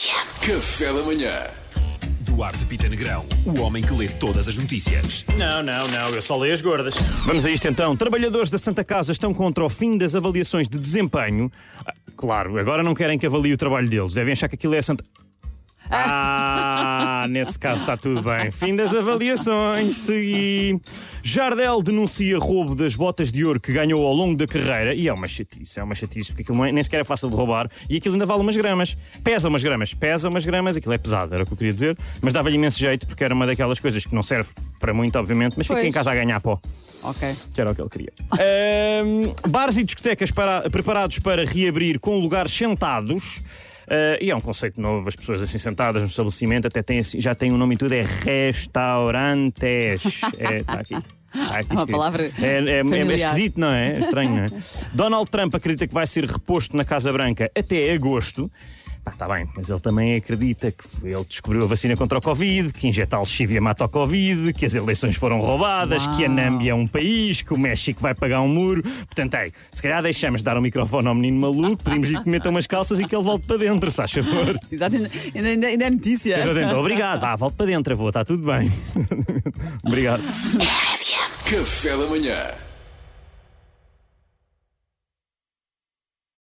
Café da manhã. Duarte Pita Negrão, o homem que lê todas as notícias. Não, não, não, eu só leio as gordas. Vamos a isto então. Trabalhadores da Santa Casa estão contra o fim das avaliações de desempenho. Ah, claro, agora não querem que avalie o trabalho deles. Devem achar que aquilo é a Santa. Ah, nesse caso está tudo bem. Fim das avaliações. Segui. Jardel denuncia roubo das botas de ouro que ganhou ao longo da carreira. E é uma chatice, é uma chatice, porque aquilo é- nem sequer é fácil de roubar. E aquilo ainda vale umas gramas. Pesa umas gramas, pesa umas gramas. Aquilo é pesado, era o que eu queria dizer. Mas dava-lhe imenso jeito, porque era uma daquelas coisas que não serve para muito, obviamente, mas fica em casa a ganhar pó. Ok. Que era o que ele queria. Ahm, bares e discotecas para- preparados para reabrir com lugares sentados. Ah, e é um conceito novo, as pessoas assim sentadas no estabelecimento até têm assim, já têm um nome e tudo, é restaurantes. É, tá aqui. Tá aqui Uma palavra é, é- é esquisito, não é? É estranho, não é? Donald Trump acredita que vai ser reposto na Casa Branca até agosto. Pá, está bem, mas ele também acredita que ele descobriu a vacina contra o Covid, que injetar lexívia mata o Covid, que as eleições foram roubadas, que a Uau. Nâmbia é um país, que o México vai pagar um muro. Portanto, ei, se calhar deixamos de dar o microfone ao menino maluco, pedimos-lhe que meta umas calças e que ele volte para dentro, se faz favor. Exato, ainda, ainda, ainda é notícia. Exatamente. Obrigado, vá, volte para dentro, avô, está tudo bem. Obrigado. Café da manhã.